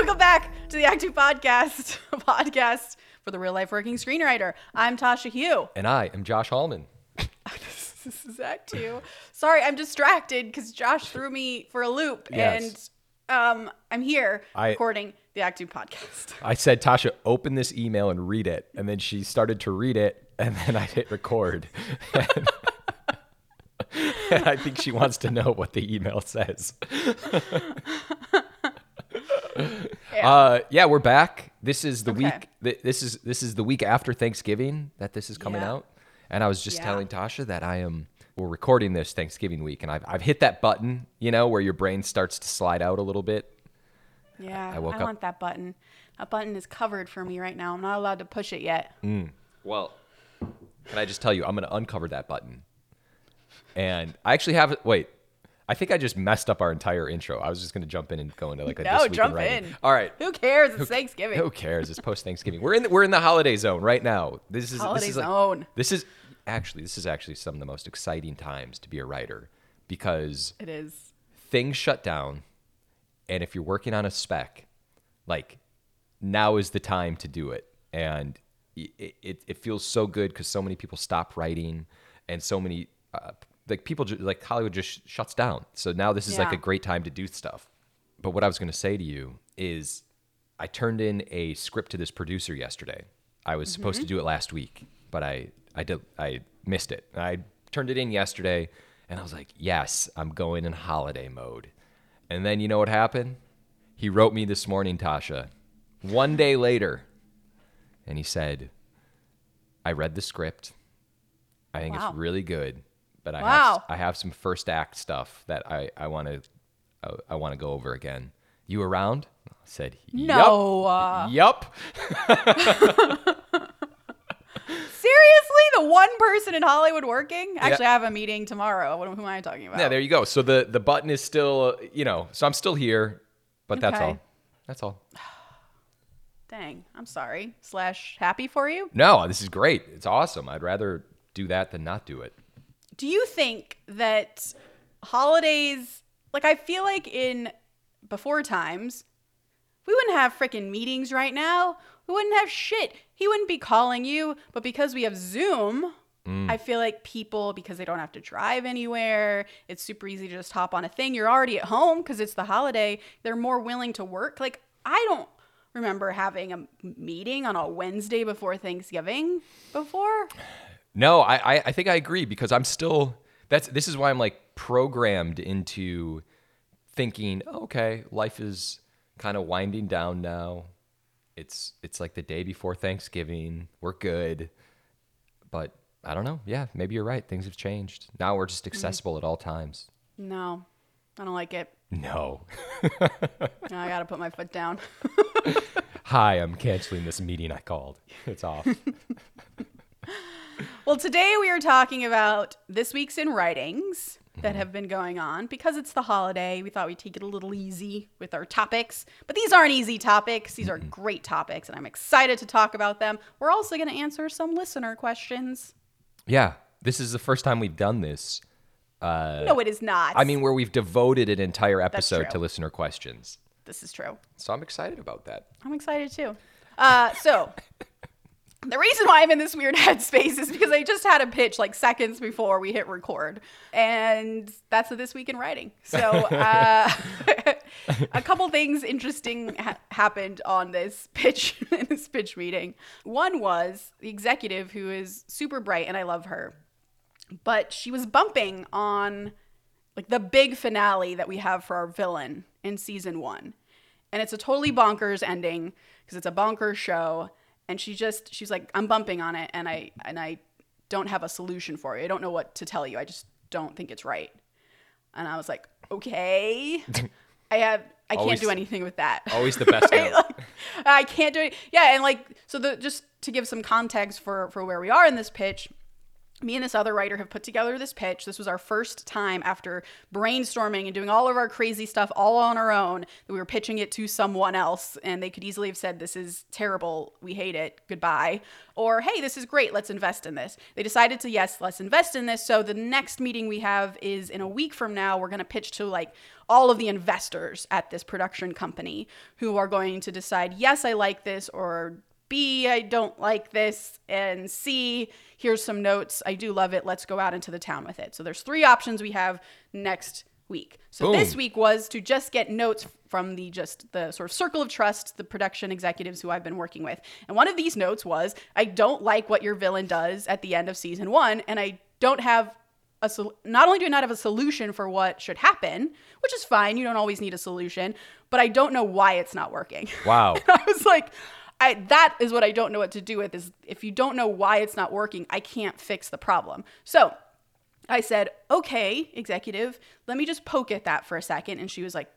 Welcome back to the Act Two Podcast, a podcast for the real life working screenwriter. I'm Tasha Huo. And I am Josh Hallman. This is Act Two. Sorry, I'm distracted because Josh threw me for a loop, Yes. and um, I'm here I- recording the Act Two Podcast. I said, Tasha, open this email and read it. And then she started to read it, and then I hit record. and, and I think she wants to know what the email says. Uh, yeah, we're back. This is the Okay. week. th- This is this is the week after Thanksgiving that this is coming Yeah. out. And I was just Yeah. telling Tasha that I am. We're recording this Thanksgiving week, and I've I've hit that button, you know, where your brain starts to slide out a little bit. Yeah, I I, up- want that button. That button is covered for me right now. I'm not allowed to push it yet. Well, can I just tell you, I'm going to uncover that button. And I actually have Wait, I think I just messed up our entire intro. I was just going to jump in and go into like a No, this week jump writing. in. All right. Who cares? It's Thanksgiving. Who cares? It's post Thanksgiving. We're in the, we're in the holiday zone right now. This is Holiday this is like- zone. this is actually this is actually some of the most exciting times to be a writer because It is. things shut down and if you're working on a spec like now is the time to do it and it, it, it feels so good because so many people stop writing and so many uh, like people ju- like hollywood just shuts down. So now this is like a great time to do stuff. But what i was going to say to you is i turned in a script to this producer yesterday. I was supposed to mm-hmm. do it last week but i i did i missed it. I turned it in yesterday and i was like yes i'm going in holiday mode. And then you know what happened? He wrote me this morning, Tasha, one day later, and he said, I read the script. I think Wow. it's really good, but I have Wow. I have some first act stuff that I I want to I, I want to go over again. You around? I said. No. uh, Yup. Seriously, the one person in Hollywood working? Actually, I have a meeting tomorrow. What, who am I talking about? Yeah, there you go. So the the button is still, uh, you know, so I'm still here, but that's all. That's all. Dang, I'm sorry. Slash happy for you. No, this is great. It's awesome. I'd rather do that than not do it. Do you think that holidays, like I feel like in before times, we wouldn't have freaking meetings right now. We wouldn't have shit. He wouldn't be calling you, but because we have Zoom, mm. I feel like people because they don't have to drive anywhere, it's super easy to just hop on a thing. You're already at home because it's the holiday. They're more willing to work. Like I don't remember having a meeting on a Wednesday before Thanksgiving before. No, I, I, I think I agree because I'm still that's this is why I'm like programmed into thinking, oh, okay, life is kind of winding down now. It's it's like the day before Thanksgiving. We're good. But I don't know. Yeah, maybe you're right. Things have changed. Now we're just mm-hmm. accessible at all times. No, I don't like it. No. Now I gotta put my foot down. Hi, I'm canceling this meeting I called. It's off. well, today we are talking about this week's in writings that have been going on because it's the holiday. We thought we'd take it a little easy with our topics, but these aren't easy topics. These are great topics, and I'm excited to talk about them. We're also going to answer some listener questions. yeah, this is the first time we've done this. no, it is not. I mean, where we've devoted an entire episode to listener questions. this is true. So I'm excited about that. I'm excited too. Uh, so, the reason why I'm in this weird headspace is because I just had a pitch like seconds before we hit record, and that's this week in writing. So, uh, a couple things interesting ha- happened on this pitch in this pitch meeting. One was the executive who is super bright, and I love her, but she was bumping on like the big finale that we have for our villain in season one. And it's a totally bonkers ending because it's a bonkers show. And she just she's like, I'm bumping on it and I and I don't have a solution for you. I don't know what to tell you. I just don't think it's right. And I was like, okay. I have I can't do anything with that. Always the best Right? Like, I can't do it. Yeah, and like so the just to give some context for for where we are in this pitch, me and this other writer have put together this pitch. This was our first time after brainstorming and doing all of our crazy stuff all on our own that we were pitching it to someone else and they could easily have said this is terrible, we hate it, goodbye, or hey, this is great, let's invest in this. They decided to yes, let's invest in this. So the next meeting we have is in a week from now. We're going to pitch to like all of the investors at this production company who are going to decide, yes, I like this or B, I don't like this, and C, here's some notes. I do love it. Let's go out into the town with it. So there's three options we have next week. So Boom. this week was to just get notes from the just the sort of circle of trust, the production executives who I've been working with. And one of these notes was, I don't like what your villain does at the end of season 1 and I don't have a sol- not only do I not have a solution for what should happen, which is fine, you don't always need a solution, but I don't know why it's not working. Wow. I was like, I, that is what I don't know what to do with is if you don't know why it's not working, I can't fix the problem. So I said, okay, executive, let me just poke at that for a second. And she was like,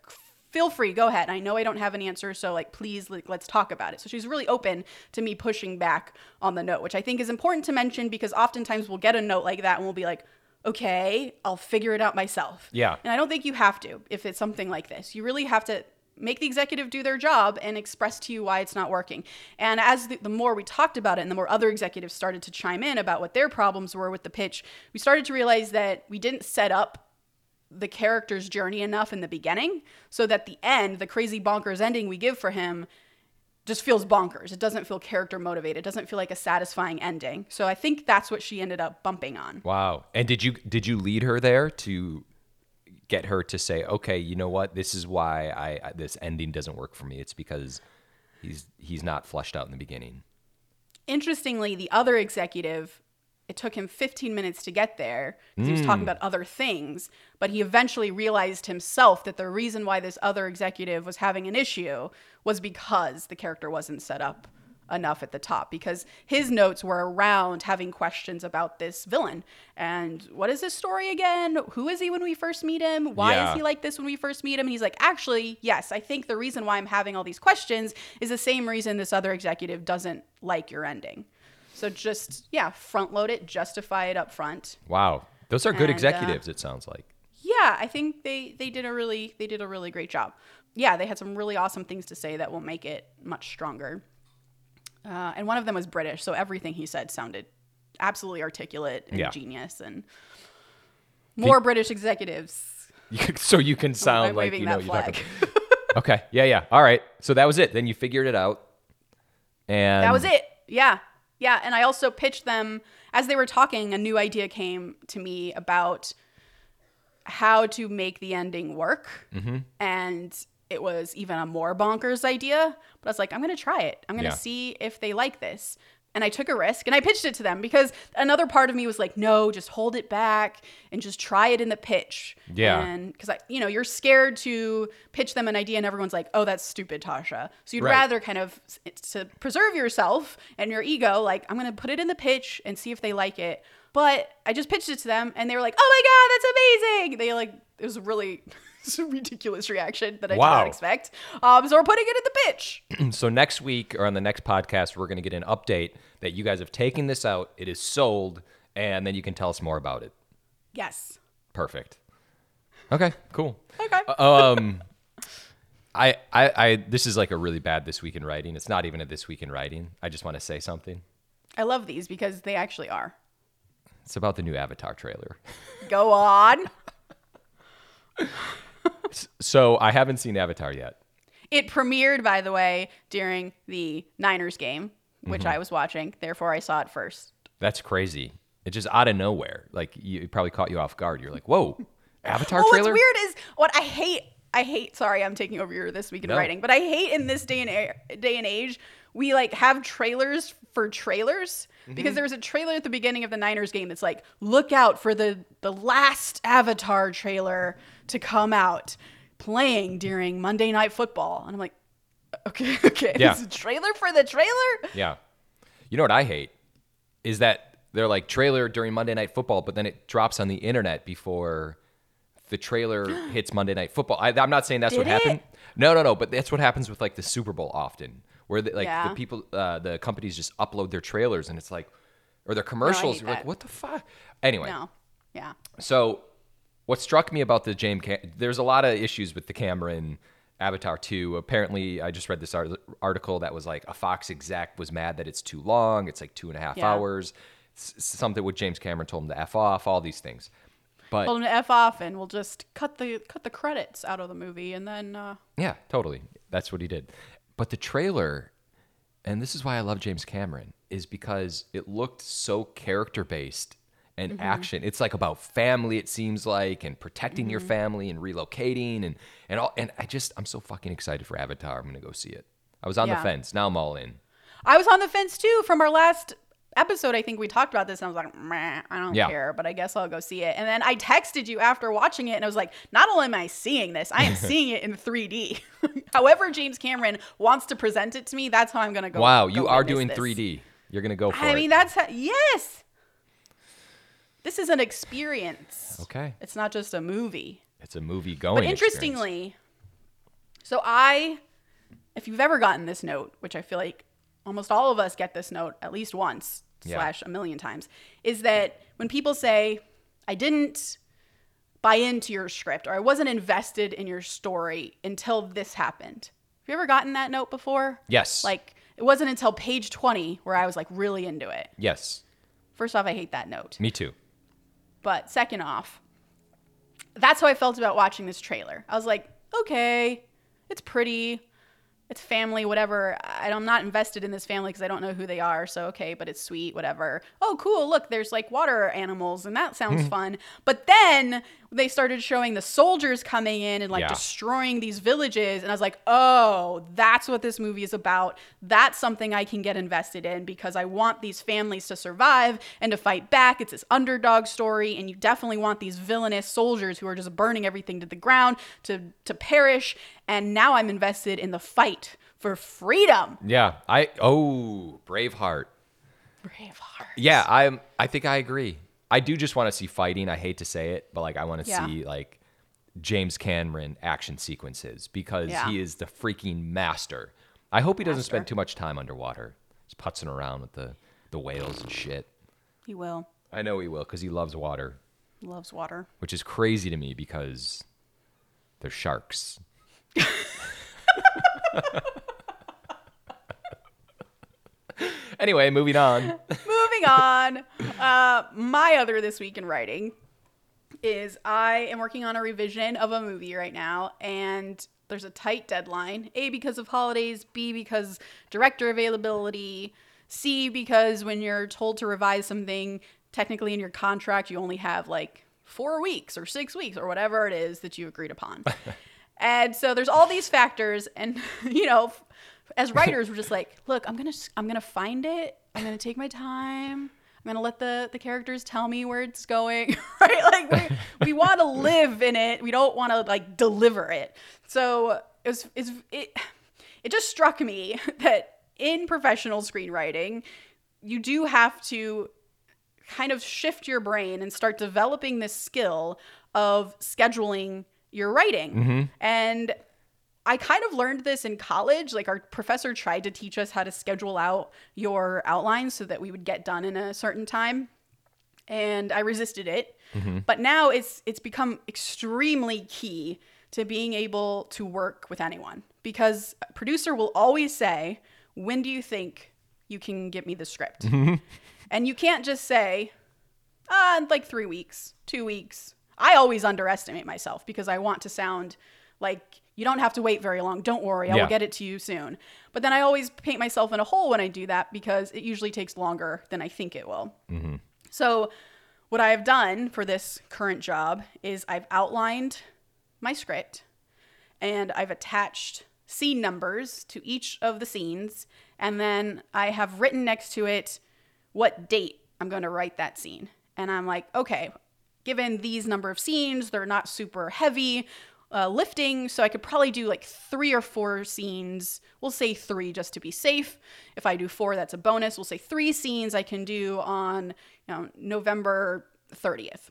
feel free, go ahead. I know I don't have an answer, so like, please, like, let's talk about it. So she's really open to me pushing back on the note, which I think is important to mention because oftentimes we'll get a note like that and we'll be like, okay, I'll figure it out myself. Yeah. And I don't think you have to if it's something like this. You really have to make the executive do their job and express to you why it's not working. And as the, the, more we talked about it and the more other executives started to chime in about what their problems were with the pitch, we started to realize that we didn't set up the character's journey enough in the beginning so that the end, the crazy bonkers ending we give for him, just feels bonkers. It doesn't feel character motivated. It doesn't feel like a satisfying ending. So I think that's what she ended up bumping on. Wow. And did you did you lead her there to get her to say, okay, you know what, this is why I, I this ending doesn't work for me. It's because he's he's not flushed out in the beginning. Interestingly, the other executive, it took him 15 minutes to get there because he was talking mm. about other things, but he eventually realized himself that the reason why this other executive was having an issue was because the character wasn't set up enough at the top because his notes were around having questions about this villain and what is his story again? Who is he when we first meet him? Why Yeah. is he like this when we first meet him? And he's like, actually, yes, I think the reason why I'm having all these questions is the same reason this other executive doesn't like your ending. So just yeah, front load it, justify it up front. Wow. Those are good And, uh, executives, it sounds like. Yeah, I think they they did a really they did a really great job. Yeah, they had some really awesome things to say that will make it much stronger. Uh, and one of them was British, so everything he said sounded absolutely articulate and Yeah. genius. And more British executives. so you can sound like you know talking. flag. Okay. Yeah, yeah. All right. So that was it. Then you figured it out. And That was it. Yeah. Yeah. And I also pitched them as they were talking, a new idea came to me about how to make the ending work. Mm-hmm. And it was even a more bonkers idea. But I was like, I'm going to try it. I'm going to Yeah. see if they like this. And I took a risk and I pitched it to them because another part of me was like, no, just hold it back and just try it in the pitch. Yeah. And because I, you know, you're scared to pitch them an idea and everyone's like, oh, that's stupid, Tasha. So you'd Right. rather kind of to preserve yourself and your ego, like, I'm going to put it in the pitch and see if they like it. But I just pitched it to them and they were like, oh my God, that's amazing. They like, it was really it's a ridiculous reaction that I did not expect. Um, so we're putting it in the pitch. so next week or on the next podcast, we're going to get an update that you guys have taken this out. It is sold, and then you can tell us more about it. Yes. Perfect. Okay, cool. Okay. Um, I, I, I, this is like a really bad this week in writing. It's not even a this week in writing. I just want to say something. I love these because they actually are. It's about the new Avatar trailer. Go on. So I haven't seen Avatar yet. It premiered, by the way, during the Niners game, which Mm-hmm. I was watching. Therefore, I saw it first. That's crazy. It just out of nowhere. Like you it probably caught you off guard. You're like, whoa, Avatar Well, trailer. what's weird is what I hate. I hate. Sorry, I'm taking over your this week in No. writing, but I hate in this day and a- day and age we like have trailers for trailers Mm-hmm. because there was a trailer at the beginning of the Niners game that's like, look out for the the last Avatar trailer to come out playing during Monday Night Football, and I'm like, okay, okay, Yeah. this is a trailer for the trailer. Yeah. You know what I hate is that they're like trailer during Monday Night Football, but then it drops on the internet before the trailer hits Monday Night Football. I, I'm not saying that's what Did it? happened. No, no, no. But that's what happens with like the Super Bowl often, where the, like Yeah. the people, uh, the companies just upload their trailers, and it's like, or their commercials. hate You're like, what the fuck? Anyway, No. Yeah. so what struck me about the James Cam- there's a lot of issues with the camera in Avatar 2. Apparently, I just read this art- article that was like a Fox exec was mad that it's too long. It's like two and a half Yeah. hours. S- something with James Cameron told him to f off. All these things, but Told him to f off, and we'll just cut the cut the credits out of the movie, and then uh, Yeah, totally. That's what he did. But the trailer, and this is why I love James Cameron, is because it looked so character based and Mm-hmm. action. It's like about family, it seems like, and protecting Mm-hmm. your family and relocating and and all and I just I'm so fucking excited for Avatar. I'm gonna go see it. I was on the fence. Now I'm all in. I was on the fence too from our last episode. I think we talked about this, and I was like, I don't Yeah. care, but I guess I'll go see it. And then I texted you after watching it, and I was like, not only am I seeing this, I am seeing it in 3D. However, James Cameron wants to present it to me, that's how I'm gonna go. wow, go you are doing this. 3D. You're gonna go for I it. mean, that's how, yes. This is an experience. okay. It's not just a movie. It's a movie going. But experience. interestingly, so I, if you've ever gotten this note, which I feel like almost all of us get this note at least once Yeah. slash a million times, is that when people say, I didn't buy into your script or I wasn't invested in your story until this happened. Have you ever gotten that note before? Yes. Like, it wasn't until page 20 where I was like really into it. yes, First off, I hate that note. me too. But second off, that's how I felt about watching this trailer. I was like, okay, it's pretty, it's family, whatever. I, I'm not invested in this family because I don't know who they are. So, okay, but it's sweet, whatever. Oh, cool. Look, there's like water animals, and that sounds mm-hmm. fun. But then they started showing the soldiers coming in and like Yeah. destroying these villages. And I was like, oh, that's what this movie is about. That's something I can get invested in because I want these families to survive and to fight back. It's this underdog story, and you definitely want these villainous soldiers who are just burning everything to the ground to, to perish. And now I'm invested in the fight for freedom. Yeah, I oh Braveheart. Braveheart. Yeah, I'm. I think I agree. I do just want to see fighting. I hate to say it, but like I want to Yeah. see like James Cameron action sequences because Yeah. he is the freaking master. I hope he doesn't spend too much time underwater, just putzing around with the the whales and shit. He will. I know he will because he loves water, Loves water. which is crazy to me because they're sharks. anyway, moving on. Moving on. Uh, my other this week in writing is I am working on a revision of a movie right now, and there's a tight deadline. A because of holidays. B because director availability. C because when you're told to revise something, technically in your contract you only have like four weeks or six weeks or whatever it is that you agreed upon. and so there's all these factors, and you know, as writers, we're just like, look, I'm gonna I'm gonna find it. I'm gonna take my time. I'm gonna let the the characters tell me where it's going. right? Like we, we want to live in it. We don't want to like deliver it. So it was it's it it just struck me that in professional screenwriting, you do have to kind of shift your brain and start developing this skill of scheduling your writing. Mm-hmm. And I kind of learned this in college. Like our professor tried to teach us how to schedule out your outlines so that we would get done in a certain time. And I resisted it. Mm-hmm. But now it's it's become extremely key to being able to work with anyone because a producer will always say, "When do you think you can get me the script?" Mm-hmm. and you can't just say, ah, in like three weeks, two weeks. I always underestimate myself because I want to sound like you don't have to wait very long. Don't worry, I Yeah. will get it to you soon. But then I always paint myself in a hole when I do that because it usually takes longer than I think it will. Mm-hmm. So, what I have done for this current job is I've outlined my script and I've attached scene numbers to each of the scenes. And then I have written next to it what date I'm going to write that scene. And I'm like, okay, given these number of scenes, they're not super heavy uh, lifting. So I could probably do like three or four scenes. We'll say three just to be safe. If I do four, that's a bonus. We'll say three scenes I can do on you know, November 30th.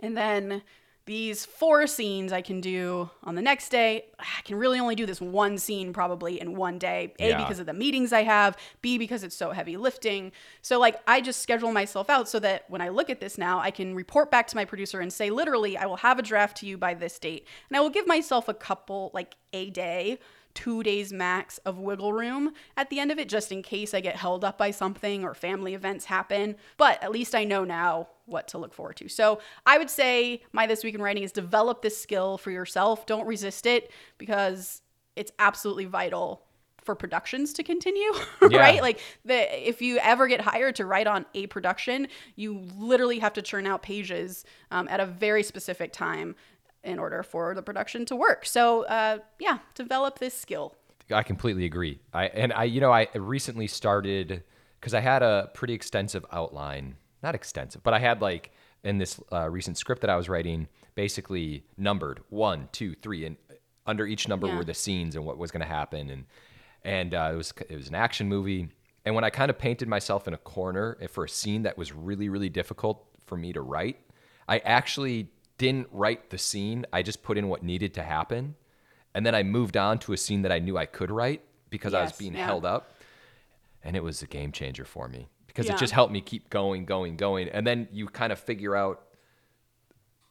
And then these four scenes I can do on the next day. I can really only do this one scene probably in one day. A, Yeah. because of the meetings I have. B, because it's so heavy lifting. So, like, I just schedule myself out so that when I look at this now, I can report back to my producer and say, literally, I will have a draft to you by this date. And I will give myself a couple, like, a day two days max of wiggle room at the end of it, just in case I get held up by something or family events happen. But at least I know now what to look forward to. So I would say my This Week in Writing is develop this skill for yourself. Don't resist it because it's absolutely vital for productions to continue, Yeah. right? Like the if you ever get hired to write on a production, you literally have to churn out pages um, at a very specific time in order for the production to work. So uh, yeah, develop this skill. I completely agree. I and I, you know, I recently started because I had a pretty extensive outline, not extensive, but I had like in this uh, recent script that I was writing, basically numbered one, two, three, and under each number Yeah. were the scenes and what was going to happen, and and uh, it was it was an action movie. And when I kind of painted myself in a corner for a scene that was really really difficult for me to write, I actually didn't write the scene. I just put in what needed to happen. And then I moved on to a scene that I knew I could write because I was being yeah. held up. And it was a game changer for me because Yeah. it just helped me keep going, going, going. And then you kind of figure out,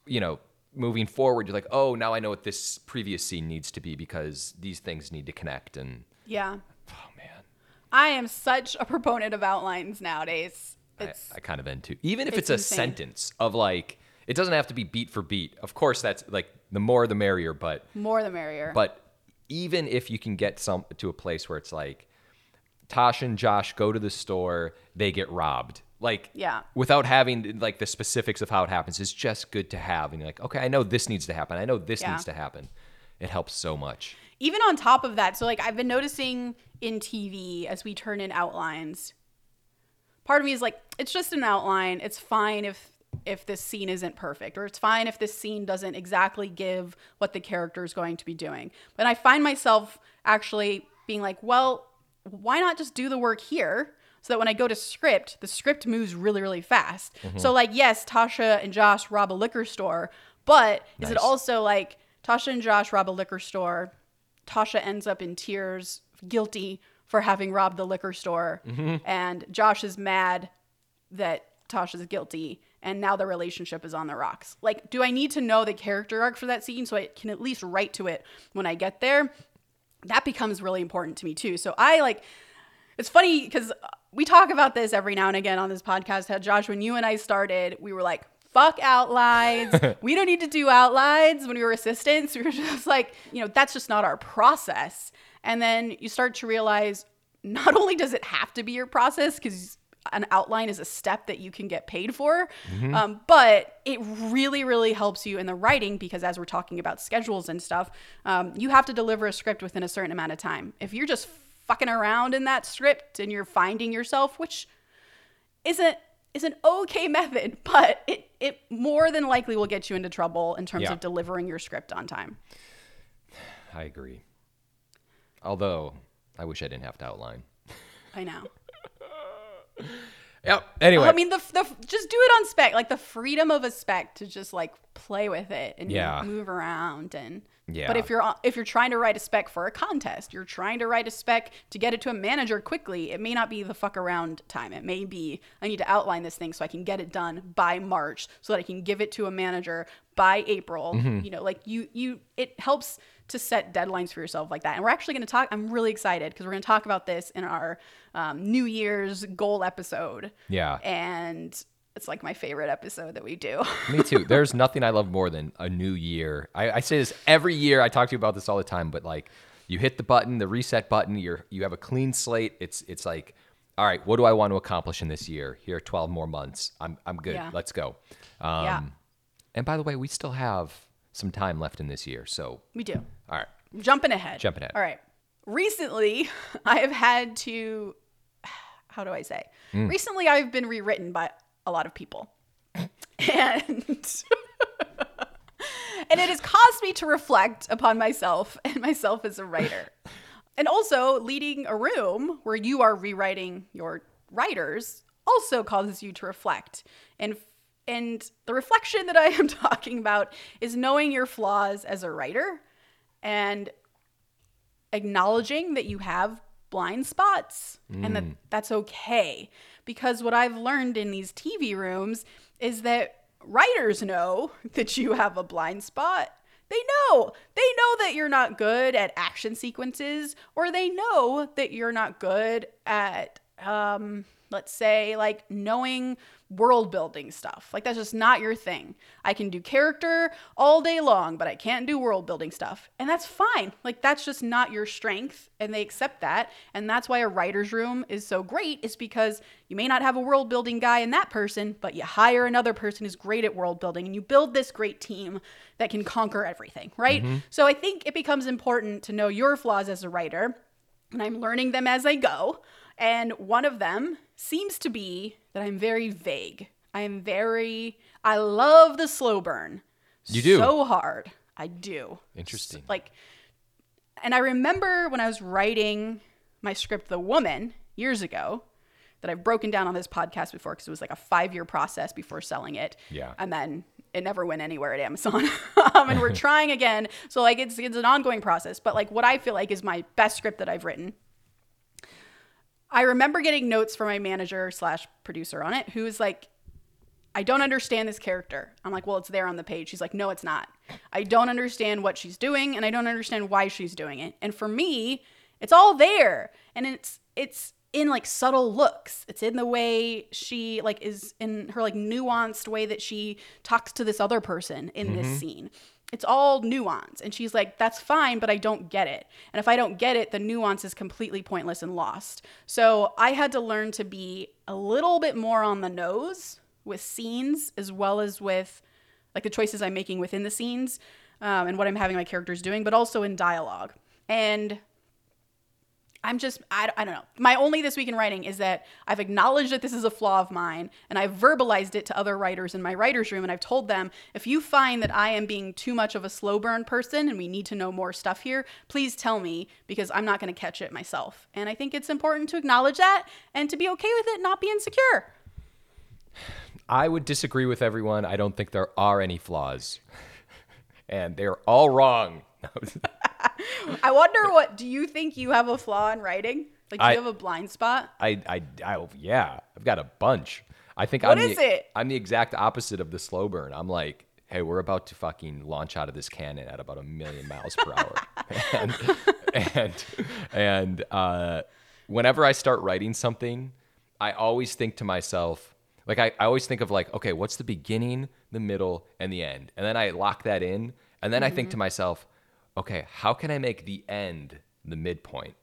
you know, moving forward, you're like, oh, now I know what this previous scene needs to be because these things need to connect. And Yeah. oh, man, I am such a proponent of outlines nowadays. I, It's I kind of am too. Even if it's it's, a insane. sentence of like, it doesn't have to be beat for beat. Of course, that's like the more the merrier, but more the merrier. But even if you can get some to a place where it's like Tosh and Josh go to the store, they get robbed. Like Yeah. without having like the specifics of how it happens, it's just good to have. And you're like, okay, I know this needs to happen. I know this Yeah. needs to happen. It helps so much. even on top of that, so like I've been noticing in TV as we turn in outlines, part of me is like, it's just an outline. It's fine if if this scene isn't perfect, or it's fine if this scene doesn't exactly give what the character is going to be doing. But I find myself actually being like, well, why not just do the work here? So that when I go to script, the script moves really, really fast. Mm-hmm. So, like, yes, Tasha and Josh rob a liquor store, but is it also like Tasha and Josh rob a liquor store? Tasha ends up in tears, guilty for having robbed the liquor store, mm-hmm. and Josh is mad that Tasha's guilty, and now the relationship is on the rocks. Like, do I need to know the character arc for that scene so I can at least write to it when I get there? That becomes really important to me too. So I like. It's funny because we talk about this every now and again on this podcast. How Josh, when you and I started, we were like, "Fuck outlines. we don't need to do outlines." When we were assistants, we were just like, you know, that's just not our process. And then you start to realize, not only does it have to be your process because an outline is a step that you can get paid for, um, but it really, really helps you in the writing because as we're talking about schedules and stuff, um, you have to deliver a script within a certain amount of time. If you're just fucking around in that script and you're finding yourself, which isn't is an okay method, but it it more than likely will get you into trouble in terms Yeah. of delivering your script on time. I agree. Although I wish I didn't have to outline. I know. Yep. Anyway. I mean, the, the just do it on spec, like the freedom of a spec to just like play with it and Yeah. move around and. Yeah. But if you're if you're trying to write a spec for a contest, you're trying to write a spec to get it to a manager quickly. It may not be the fuck around time. It may be I need to outline this thing so I can get it done by March, so that I can give it to a manager by April. Mm-hmm. You know, like you you it helps to set deadlines for yourself like that. And we're actually going to talk. I'm really excited because we're going to talk about this in our um, New Year's goal episode yeah. and it's like my favorite episode that we do. Me too. There's nothing I love more than a new year. I, I say this every year. I talk to you about this all the time, but like you hit the button, the reset button, you're you have a clean slate. It's it's like, all right, what do I want to accomplish in this year? Here are 12 more months. I'm I'm good. Yeah. Let's go. Um, Yeah. And by the way, we still have some time left in this year. So we do. all right. Jumping ahead. Jumping ahead. All right. Recently, I have had to, how do I say? Hmm. Recently, I've been rewritten by a lot of people. and. and it has caused me to reflect upon myself and myself as a writer. And also, leading a room where you are rewriting your writers also causes you to reflect and and the reflection that I am talking about is knowing your flaws as a writer and acknowledging that you have blind spots and that mm. that's okay. Because what I've learned in these TV rooms is that writers know that you have a blind spot. They know. They know that you're not good at action sequences, or they know that you're not good at, um, let's say, like knowing world building stuff. Like that's just not your thing. I can do character all day long, but I can't do world building stuff. And that's fine. Like that's just not your strength and they accept that. And that's why a writer's room is so great is because you may not have a world building guy in that person, but you hire another person who's great at world building and you build this great team that can conquer everything, right? Mm-hmm. So I think it becomes important to know your flaws as a writer and I'm learning them as I go. And one of them seems to be that I'm very vague. I am very, I love the slow burn. You do? So hard. I do. Interesting. S- Like, and I remember when I was writing my script, The Woman, years ago, that I've broken down on this podcast before because it was like a five year process before selling it. Yeah. And then it never went anywhere at Amazon. um, and we're trying again. So, like, it's, it's an ongoing process. But, like, what I feel like is my best script that I've written I remember getting notes from my manager slash producer on it, who was like, I don't understand this character. I'm like, well, it's there on the page. She's like, no, it's not. I don't understand what she's doing, and I don't understand why she's doing it. And for me, it's all there, and it's it's in like subtle looks. It's in the way she like is in her like nuanced way that she talks to this other person in this mm-hmm. scene. It's all nuance. And she's like, that's fine, but I don't get it. And if I don't get it, the nuance is completely pointless and lost. So I had to learn to be a little bit more on the nose with scenes as well as with like the choices I'm making within the scenes um, and what I'm having my characters doing, but also in dialogue. And I'm just, I, I don't know. My only this week in writing is that I've acknowledged that this is a flaw of mine and I've verbalized it to other writers in my writer's room. And I've told them if you find that I am being too much of a slow burn person and we need to know more stuff here, please tell me because I'm not going to catch it myself. And I think it's important to acknowledge that and to be okay with it, not be insecure. I would disagree with everyone. I don't think there are any flaws. and they're all wrong. I wonder what, do you think you have a flaw in writing? Like, do I- you have a blind spot? I, I, I, yeah, I've got a bunch. I think What I'm is the, it? I'm the exact opposite of the slow burn. I'm like, hey, we're about to fucking launch out of this cannon at about a million miles per hour, and and and uh, whenever I start writing something, I always think to myself, like I, I always think of like, okay, what's the beginning, the middle, and the end, and then I lock that in, and then I think to myself, okay, how can I make the end the midpoint?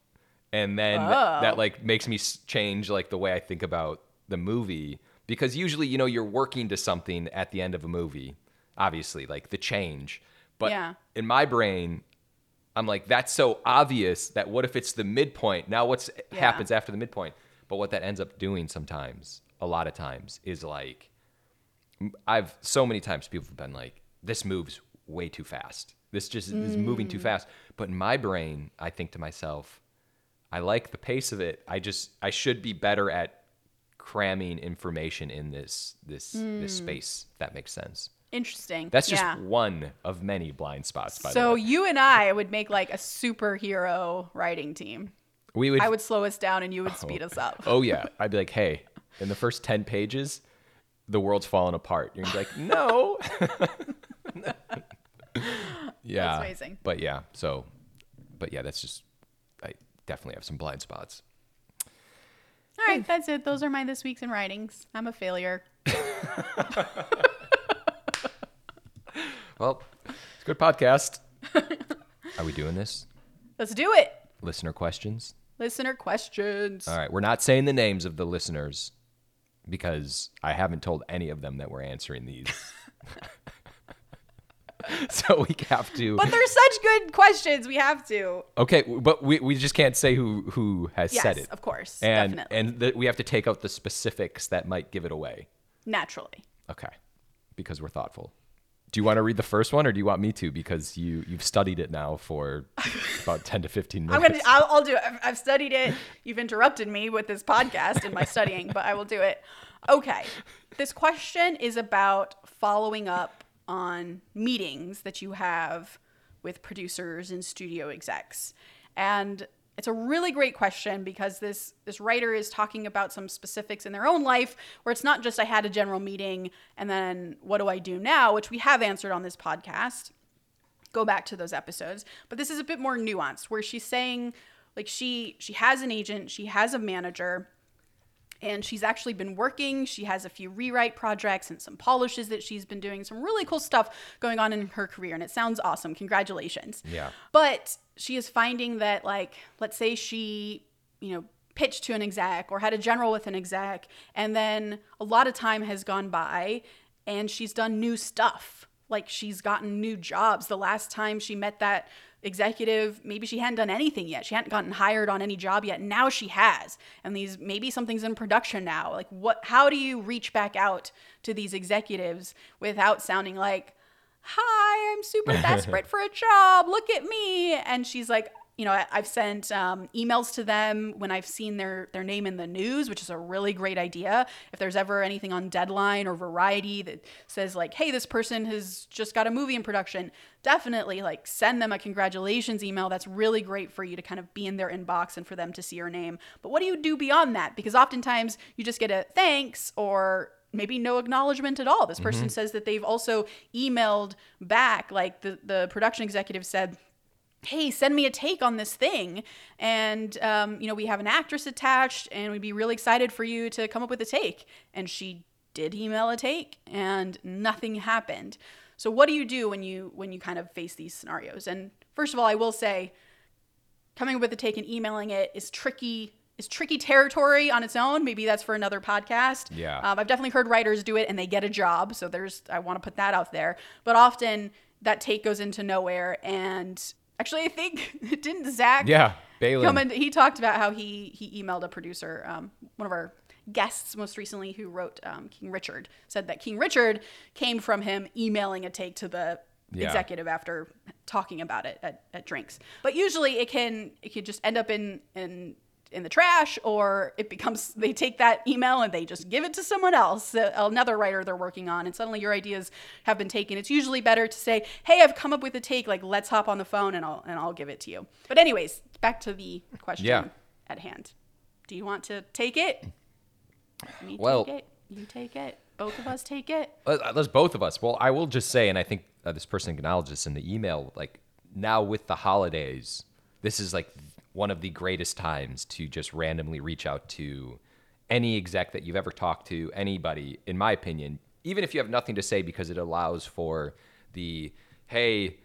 and then Oh. that like makes me change like the way I think about the movie because usually you know you're working to something at the end of a movie obviously like the change but Yeah. in my brain I'm like that's so obvious that what if it's the midpoint now what's Yeah. happens after the midpoint but what that ends up doing sometimes a lot of times is like I've so many times people have been like, this moves way too fast. This just is moving too hmm. fast. But in my brain, I think to myself, I like the pace of it. I just I should be better at cramming information in this this this hmm. space. If that makes sense. Interesting. That's just yeah. one of many blind spots. By the way, So you and I would make like a superhero writing team. we would. I would slow us down and you would speed oh. us up. oh yeah, I'd be like, hey, in the first ten pages, the world's falling apart. You're gonna be like, no. yeah, That's amazing. But yeah, so, but yeah, that's just. I definitely have some blind spots. All right, hmm. that's it. Those are my this week's in writings. I'm a failure. Well, it's a good podcast. Are we doing this? Let's do it. Listener questions. Listener questions. All right, we're not saying the names of the listeners because I haven't told any of them that we're answering these. so we have to. But they're such good questions. We have to. okay, but we, we just can't say who who has Yes, said it. of course. and definitely. and the, we have to take out the specifics that might give it away. Naturally. Okay, because we're thoughtful. Do you want to read the first one, or do you want me to? Because you you've studied it now for about ten to fifteen minutes. I'm gonna. I'll, I'll do it. I've, I've studied it. You've interrupted me with this podcast and my studying, but I will do it. Okay. This question is about following up on meetings that you have with producers and studio execs. And it's a really great question because this this writer is talking about some specifics in their own life where it's not just I had a general meeting and then what do I do now, which we have answered on this podcast. Go back to those episodes, but this is a bit more nuanced where she's saying like she she has an agent, she has a manager, and she's actually been working. She has a few rewrite projects and some polishes that she's been doing, some really cool stuff going on in her career. And it sounds awesome. Congratulations. Yeah. But she is finding that, like, let's say she, you know, pitched to an exec or had a general with an exec, and then a lot of time has gone by and she's done new stuff. Like, she's gotten new jobs. The last time she met that executive. Maybe she hadn't done anything yet. She hadn't gotten hired on any job yet. Now she has. And these maybe something's in production now. Like what how do you reach back out to these executives without sounding like hi i'm super desperate for a job. Look at me. And she's like you know, I've sent um, emails to them when I've seen their their name in the news, which is a really great idea. If there's ever anything on Deadline or Variety that says like, "Hey, this person has just got a movie in production," definitely like send them a congratulations email. That's really great for you to kind of be in their inbox and for them to see your name. But what do you do beyond that? Because oftentimes you just get a thanks or maybe no acknowledgement at all. This person mm-hmm. says that they've also emailed back, like the the production executive said hey send me a take on this thing. And um, you know we have an actress attached and we'd be really excited for you to come up with a take. And she did email a take and nothing happened. So what do you do when you when you kind of face these scenarios? And first of all i will say coming up with a take and emailing it is tricky is tricky territory on its own. Maybe that's for another podcast. Yeah. Um, i've definitely heard writers do it and they get a job. So there's i want to put that out there. But often that take goes into nowhere and Actually, I think didn't Zach? Yeah, Baylin. Come in, he talked about how he he emailed a producer, um, one of our guests most recently who wrote um, King Richard, said that King Richard came from him emailing a take to the yeah. executive after talking about it at, at drinks. But usually it can it can just end up in in in the trash or it becomes they take that email and they just give it to someone else uh, another writer they're working on and suddenly your ideas have been taken. It's usually better to say hey i've come up with a take like let's hop on the phone and i'll and i'll give it to you. But anyways back to the question yeah. at hand. Do you want to take it? Me well take it. you take it. Both of us take it. Uh, uh, let's both of us. Well i will just say and i think uh, this person acknowledged this in the email like now with the holidays this is like one of the greatest times to just randomly reach out to any exec that you've ever talked to, anybody, in my opinion, even if you have nothing to say, because it allows for the, hey,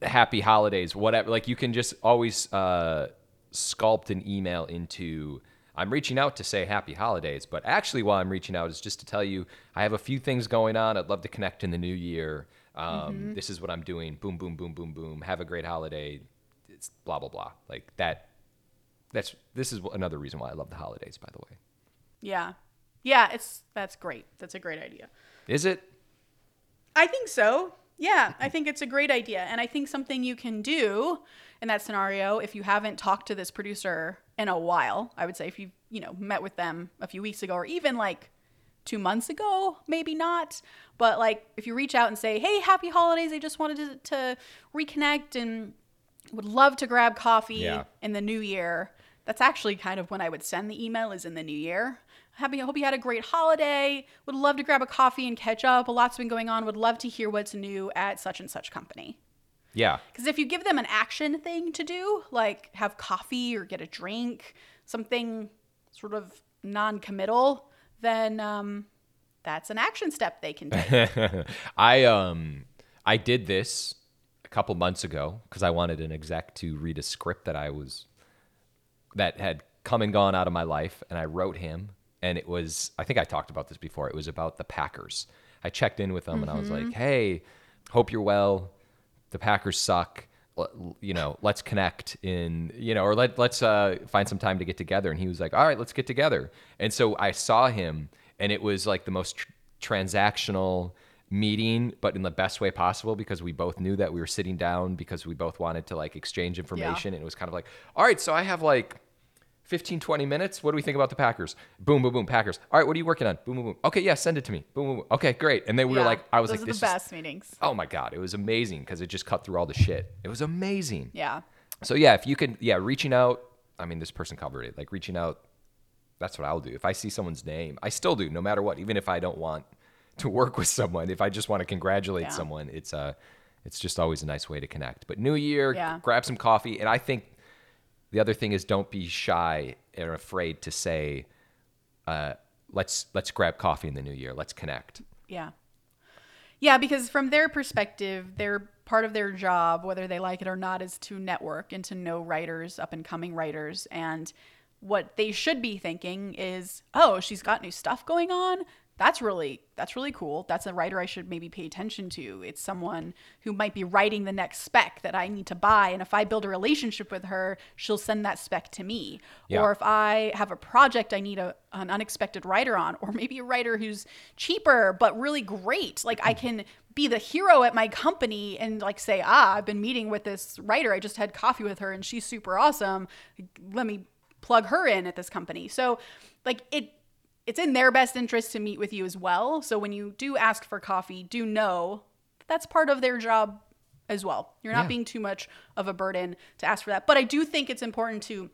happy holidays, whatever. Like you can just always uh, sculpt an email into, I'm reaching out to say happy holidays, but actually, while I'm reaching out is just to tell you I have a few things going on. I'd love to connect in the new year. Um, mm-hmm. This is what I'm doing. Boom, boom, boom, boom, boom. Have a great holiday it's blah blah blah. Like that. That's this is another reason why I love the holidays. By the way. Yeah, yeah. It's that's great. That's a great idea. Is it? I think so. Yeah, I think it's a great idea. And I think something you can do in that scenario, if you haven't talked to this producer in a while, I would say if you, you know, met with them a few weeks ago or even like two months ago, maybe not. But like if you reach out and say, hey, happy holidays, I just wanted to, to reconnect and would love to grab coffee yeah. in the new year. That's actually kind of when I would send the email is in the new year. Happy, I hope you had a great holiday. Would love to grab a coffee and catch up. A lot's been going on. Would love to hear what's new at such and such company. Yeah. Because if you give them an action thing to do, like have coffee or get a drink, something sort of non-committal, then um, that's an action step they can take. I um I did this a couple months ago because I wanted an exec to read a script that I was that had come and gone out of my life, and I wrote him. And it was I think I talked about this before. It was about the Packers. I checked in with them, mm-hmm. and I was like, mm-hmm. "Hey, hope you're well. The Packers suck." you know, let's connect in, you know, or let let's uh, find some time to get together. And he was like, all right, let's get together. And so I saw him, and it was like the most tr- transactional meeting but in the best way possible because we both knew that we were sitting down because we both wanted to like exchange information yeah. and it was kind of like all right so i have like 15, 20 minutes. What do we think about the Packers? Boom, boom, boom. Packers. All right, what are you working on? Boom, boom, boom. Okay, yeah, send it to me. Boom, boom, boom. Okay, great. And then we were like, I was like, this the is- best meetings. oh my god, it was amazing because it just cut through all the shit. It was amazing. Yeah. So yeah, if you can, yeah, reaching out. I mean, this person covered it. Like reaching out. That's what I'll do. If I see someone's name, I still do, no matter what. Even if I don't want to work with someone, if I just want to congratulate Yeah. someone, it's uh it's just always a nice way to connect. But New Year, Yeah. grab some coffee, and I think the other thing is don't be shy or afraid to say, uh, "Let's let's grab coffee in the New Year. Let's connect." Yeah. Yeah, because from their perspective, they're part of their job, whether they like it or not, is to network and to know writers, up and coming writers. And what they should be thinking is, oh, she's got new stuff going on. That's really that's really cool. That's a writer I should maybe pay attention to. It's someone who might be writing the next spec that I need to buy. And if I build a relationship with her, she'll send that spec to me. Yeah. Or if I have a project I need a, an unexpected writer on, or maybe a writer who's cheaper but really great. Like I can be the hero at my company and like say, ah, I've been meeting with this writer. I just had coffee with her and she's super awesome. Let me plug her in at this company. So like it it's in their best interest to meet with you as well. So when you do ask for coffee, do know that that's part of their job as well. You're not Yeah. being too much of a burden to ask for that. But I do think it's important to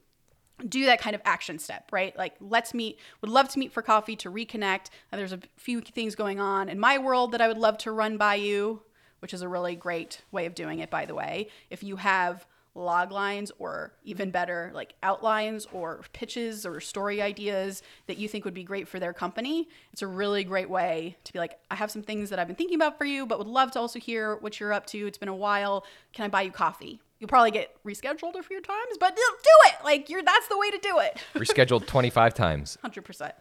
do that kind of action step, right? Like, let's meet, would love to meet for coffee to reconnect. And there's a few things going on in my world that I would love to run by you, which is a really great way of doing it, by the way. If you have log lines or even better, like outlines or pitches or story ideas that you think would be great for their company, it's a really great way to be like, I have some things that I've been thinking about for you, but would love to also hear what you're up to. It's been a while. Can I buy you coffee? You'll probably get rescheduled a few times, but do it. Like you're that's the way to do it. Rescheduled 25 times. Hundred percent.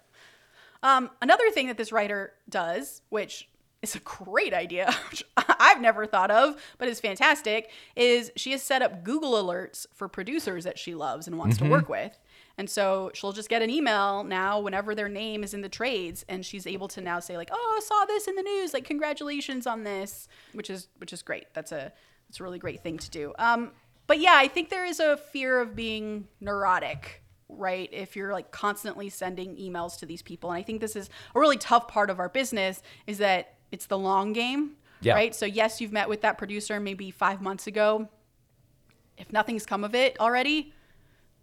Um, another thing that this writer does, which is a great idea, which I've never thought of, but is fantastic, is she has set up Google alerts for producers that she loves and wants to work with. And so she'll just get an email now whenever their name is in the trades, and she's able to now say like, "Oh, I saw this in the news. Like, congratulations on this," which is which is great. That's a that's a really great thing to do. Um, but yeah, I think there is a fear of being neurotic right? If you're like constantly sending emails to these people. And I think this is a really tough part of our business is that it's the long game, Yeah. right? So yes, you've met with that producer maybe 5 months ago. If nothing's come of it already,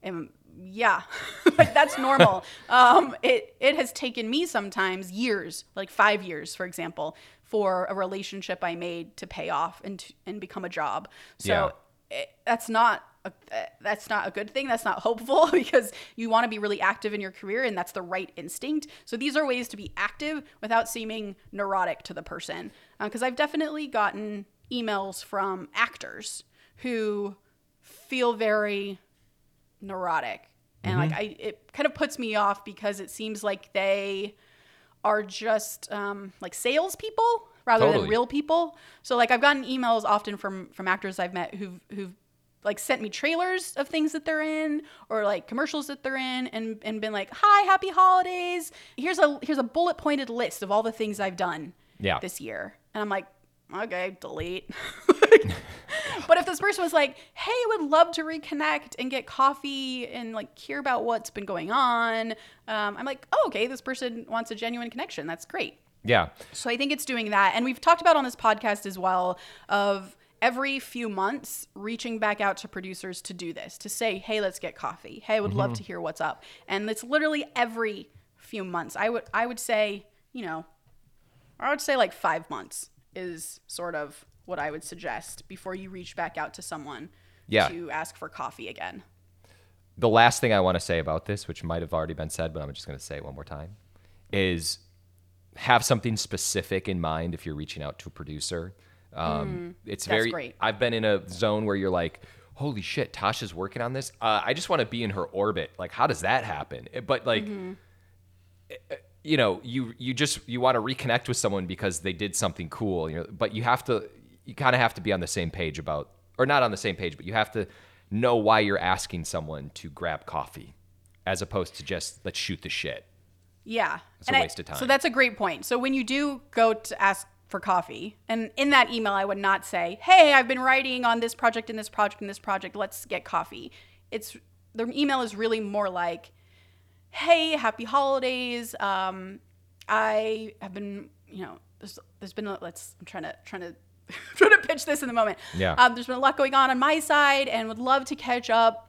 um, yeah, like that's normal. um, it it has taken me sometimes years, like five years, for example, for a relationship I made to pay off and to, and become a job. So it, that's not a, uh, that's not a good thing. That's not hopeful because you want to be really active in your career, and that's the right instinct. So these are ways to be active without seeming neurotic to the person. Because I've definitely gotten emails from actors who feel very neurotic and like i it kind of puts me off because it seems like they are just um, like salespeople rather Totally. than real people so like i've gotten emails often from from actors i've met who've who've like sent me trailers of things that they're in or like commercials that they're in and and been like hi happy holidays here's a here's a bullet pointed list of all the things i've done Yeah. this year and i'm like okay delete but if this person was like, "Hey, would love to reconnect and get coffee and like hear about what's been going on," um, I'm like, "Oh, okay, this person wants a genuine connection. That's great." Yeah. So I think it's doing that, and we've talked about on this podcast as well of every few months reaching back out to producers to do this to say, "Hey, let's get coffee. Hey, I would love mm-hmm. to hear what's up," and it's literally every few months. I would I would say, you know, I would say like five months is sort of what I would suggest before you reach back out to someone Yeah. to ask for coffee again. the last thing I want to say about this, which might have already been said, but I'm just going to say it one more time, is have something specific in mind if you're reaching out to a producer. Um, it's Mm, that's very. great. I've been in a zone where you're like, "Holy shit, Tasha's working on this." Uh, I just want to be in her orbit. Like, how does that happen? Eh, But like, Mm-hmm. eh, you know, you you just you want to reconnect with someone because they did something cool. You know, but you have to. You kind of have to be on the same page about, or not on the same page, but you have to know why you're asking someone to grab coffee, as opposed to just let's shoot the shit. Yeah. It's a And I- waste of time. So that's a great point. So when you do go to ask for coffee, and in that email, I would not say, hey, I've been writing on this project and this project and this project. Let's get coffee. It's the email is really more like, "Hey, happy holidays. Um, I have been, you know, there's, there's been a, let's I'm trying to trying to trying to pitch this in the moment. Yeah. Um, there's been a lot going on on my side, and would love to catch up.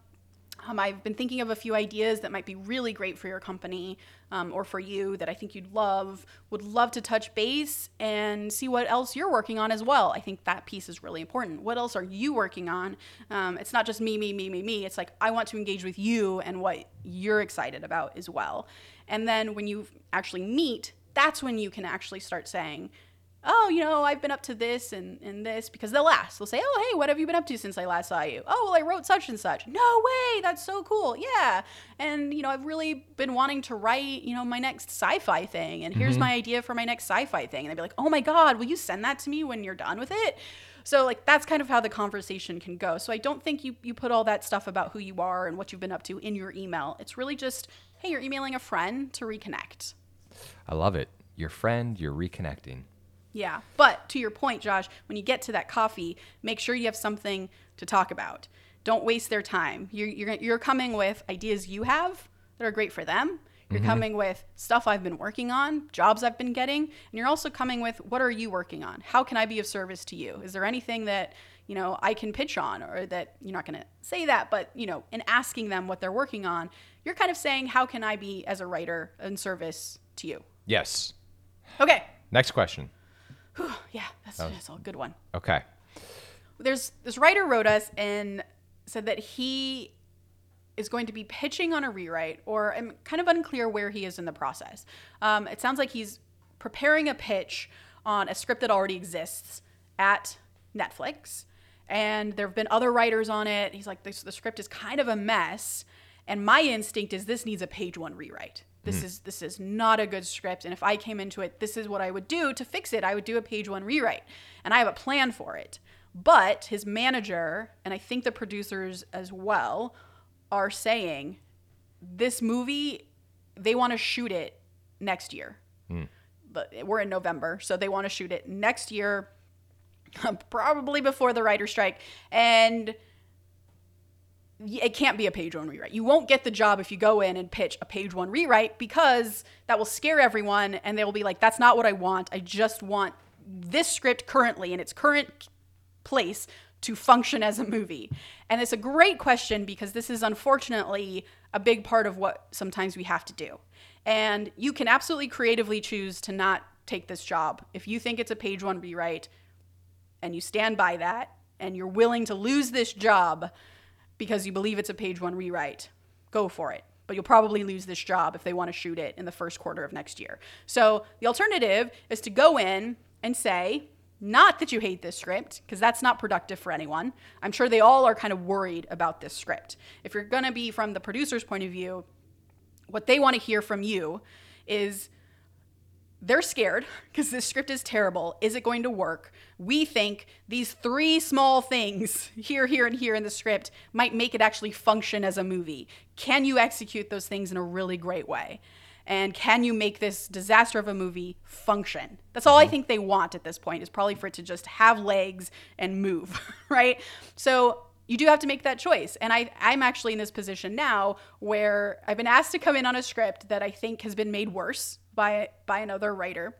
Um, I've been thinking of a few ideas that might be really great for your company um, or for you that I think you'd love. Would love to touch base and see what else you're working on as well. I think that piece is really important. What else are you working on? Um, it's not just me, me, me, me, me. It's like I want to engage with you and what you're excited about as well. And then when you actually meet, that's when you can actually start saying, oh, you know, I've been up to this and, and this because they'll ask. They'll say, oh, hey, what have you been up to since I last saw you? Oh, well, I wrote such and such. No way, that's so cool. Yeah. And, you know, I've really been wanting to write, you know, my next sci fi thing. And here's mm-hmm. my idea for my next sci fi thing. And they'd be like, oh my God, will you send that to me when you're done with it? So, like, that's kind of how the conversation can go. So, I don't think you, you put all that stuff about who you are and what you've been up to in your email. It's really just, hey, you're emailing a friend to reconnect. I love it. Your friend, you're reconnecting. Yeah. But to your point, Josh, when you get to that coffee, make sure you have something to talk about. Don't waste their time. You're, you're, you're coming with ideas you have that are great for them. You're mm-hmm. coming with stuff I've been working on, jobs I've been getting, and you're also coming with what are you working on? How can I be of service to you? Is there anything that, you know, I can pitch on or that you're not going to say that, but, you know, in asking them what they're working on, you're kind of saying how can I be as a writer in service to you? Yes. Okay. Next question. Whew, yeah, that's, that's a good one. Okay. there's this writer wrote us and said that he is going to be pitching on a rewrite, or I'm kind of unclear where he is in the process. Um, it sounds like he's preparing a pitch on a script that already exists at Netflix, and there have been other writers on it. He's like, this, the script is kind of a mess, and my instinct is this needs a page one rewrite. This hmm. is this is not a good script, and if I came into it, this is what I would do to fix it. I would do a page one rewrite, and I have a plan for it. But his manager and I think the producers as well are saying this movie they want to shoot it next year. Hmm. But we're in November, so they want to shoot it next year, probably before the writer strike, and it can't be a page one rewrite. You won't get the job if you go in and pitch a page one rewrite because that will scare everyone and they will be like, that's not what I want. I just want this script currently in its current place to function as a movie? And it's a great question because this is unfortunately a big part of what sometimes we have to do. And you can absolutely creatively choose to not take this job. If you think it's a page one rewrite and you stand by that and you're willing to lose this job because you believe it's a page one rewrite, go for it. But you'll probably lose this job if they want to shoot it in the first quarter of next year. So the alternative is to go in and say, not that you hate this script, because that's not productive for anyone. I'm sure they all are kind of worried about this script. If you're going to be from the producer's point of view, what they want to hear from you is they're scared because this script is terrible. Is it going to work? We think these three small things here, here, and here in the script might make it actually function as a movie. Can you execute those things in a really great way? And can you make this disaster of a movie function? That's all I mm-hmm. think they want at this point, is probably for it to just have legs and move, right? So you do have to make that choice. And I, I'm actually in this position now where I've been asked to come in on a script that I think has been made worse by, by another writer.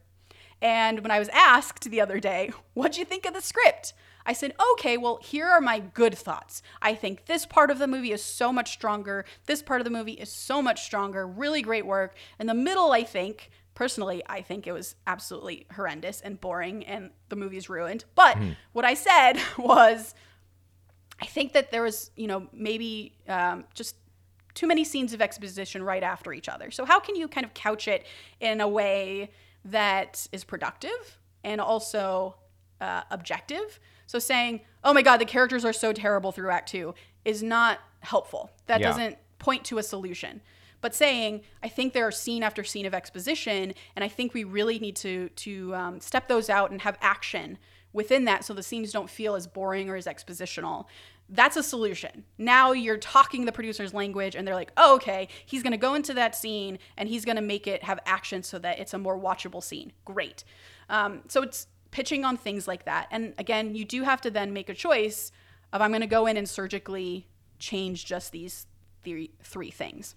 And when I was asked the other day, what'd you think of the script? I said, okay, well, here are my good thoughts. I think this part of the movie is so much stronger. This part of the movie is so much stronger. Really great work. In the middle, I think, personally, I think it was absolutely horrendous and boring and the movie's ruined. But what I said was, I think that there was, you know, maybe um, just too many scenes of exposition right after each other. So, how can you kind of couch it in a way that is productive and also uh, objective? So, saying, oh my God, the characters are so terrible through Act Two is not helpful. That Yeah. doesn't point to a solution. But saying, I think there are scene after scene of exposition, and I think we really need to to um, step those out and have action within that, so the scenes don't feel as boring or as expositional. That's a solution. Now you're talking the producer's language, and they're like, oh, okay, he's gonna go into that scene and he's gonna make it have action so that it's a more watchable scene. Great. Um, so it's pitching on things like that. And again, you do have to then make a choice of I'm gonna go in and surgically change just these three three things.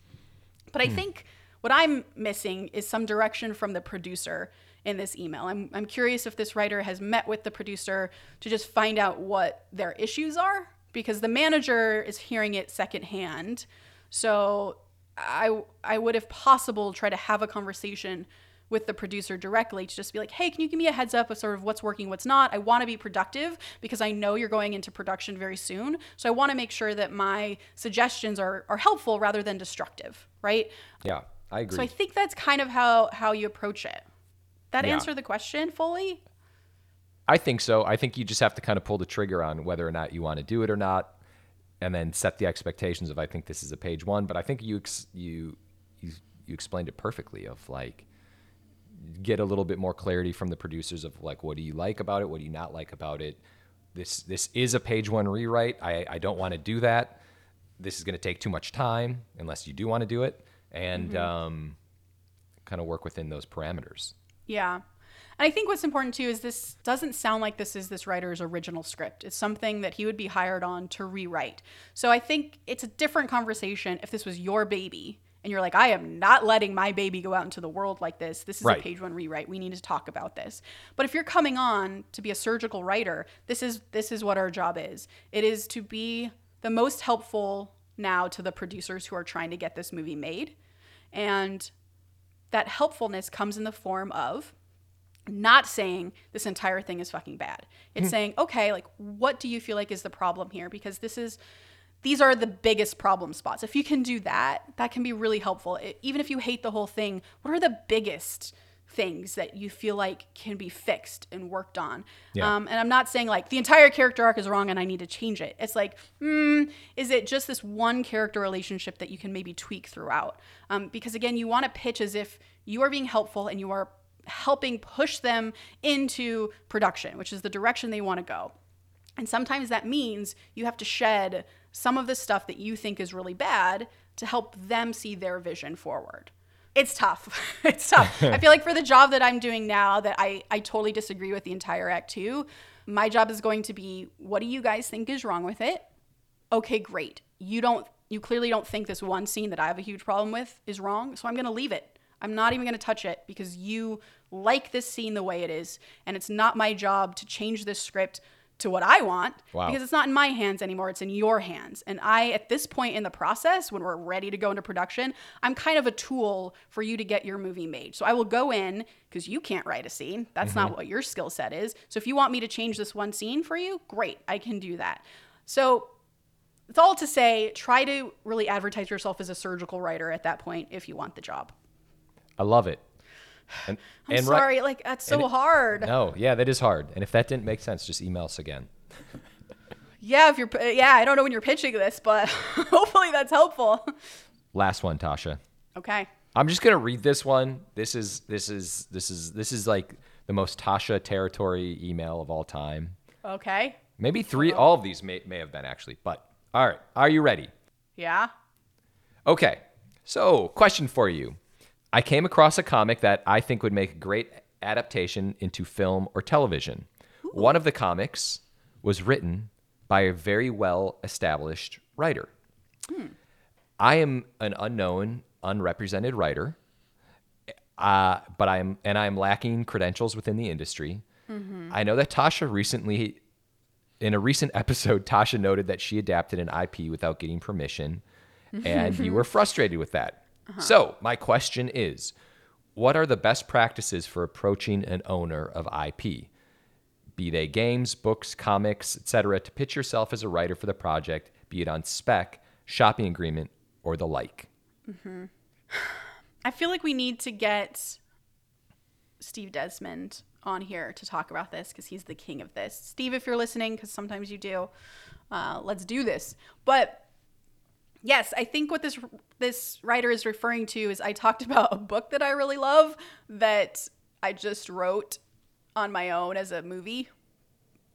But I think what I'm missing is some direction from the producer in this email. I'm, I'm curious if this writer has met with the producer to just find out what their issues are because the manager is hearing it secondhand. So I, I would, if possible, try to have a conversation with the producer directly to just be like, hey, can you give me a heads up of sort of what's working, what's not? I want to be productive because I know you're going into production very soon. So I want to make sure that my suggestions are, are helpful rather than destructive, right? Yeah, I agree. So I think that's kind of how how you approach it. That Yeah. answer the question fully? I think so. I think you just have to kind of pull the trigger on whether or not you want to do it or not, and then set the expectations of I think this is a page one. But I think you ex- you you, you explained it perfectly. Of like get a little bit more clarity from the producers of like what do you like about it, what do you not like about it. This this is a page one rewrite. I I don't want to do that. This is going to take too much time unless you do want to do it, and um, kind of work within those parameters. Yeah. And I think what's important too is this doesn't sound like this is this writer's original script. It's something that he would be hired on to rewrite. So I think it's a different conversation if this was your baby and you're like, I am not letting my baby go out into the world like this. This is Right. a page one rewrite. We need to talk about this. But if you're coming on to be a surgical writer, this is this is what our job is. It is to be the most helpful now to the producers who are trying to get this movie made. And that helpfulness comes in the form of not saying this entire thing is fucking bad. It's hmm. saying, okay, like what do you feel like is the problem here? Because this is these are the biggest problem spots. If you can do that, that can be really helpful. I- even if you hate the whole thing, what are the biggest things that you feel like can be fixed and worked on? Yeah. Um, and I'm not saying like the entire character arc is wrong and I need to change it. It's like, hmm, is it just this one character relationship that you can maybe tweak throughout? Um, because again, you want to pitch as if you are being helpful and you are helping push them into production, which is the direction they want to go. And sometimes that means you have to shed some of the stuff that you think is really bad to help them see their vision forward. It's tough. it's tough. I feel like for the job that I'm doing now, that I, I totally disagree with the entire act two. My job is going to be what do you guys think is wrong with it? Okay, great. You don't you clearly don't think this one scene that I have a huge problem with is wrong, so I'm going to leave it. I'm not even going to touch it because you like this scene the way it is, and it's not my job to change this script to what I want Wow. because it's not in my hands anymore, it's in your hands. And I at this point in the process when we're ready to go into production, I'm kind of a tool for you to get your movie made. So I will go in because you can't write a scene. That's not mm-hmm. what your skill set is. So if you want me to change this one scene for you, great, I can do that. So it's all to say, try to really advertise yourself as a surgical writer at that point if you want the job. I love it. And, I'm and right- sorry, like that's so it- hard. No, yeah, that is hard. And if that didn't make sense, just email us again. Yeah, if you're, yeah, I don't know when you're pitching this, but hopefully that's helpful. Last one, Tasha. Okay. I'm just gonna read this one. This is this is this is this is like the most Tasha territory email of all time. Okay. Maybe three. All of these may may have been actually, but all right. Are you ready? Yeah. Okay. So, question for you. I came across a comic that I think would make a great adaptation into film or television. One of the comics was written by a very well established writer. I am an unknown, unrepresented writer, uh, but I am, and I am lacking credentials within the industry. I know that Tasha recently, in a recent episode, Tasha noted that she adapted an IP without getting permission, and you were frustrated with that. So, my question is what are the best practices for approaching an owner of IP? Be they games, books, comics, etc., to pitch yourself as a writer for the project, be it on spec, shopping agreement, or the like. Mm-hmm. I feel like we need to get Steve Desmond on here to talk about this because he's the king of this. Steve, if you're listening, because sometimes you do, uh, let's do this. But yes, I think what this this writer is referring to is I talked about a book that I really love that I just wrote on my own as a movie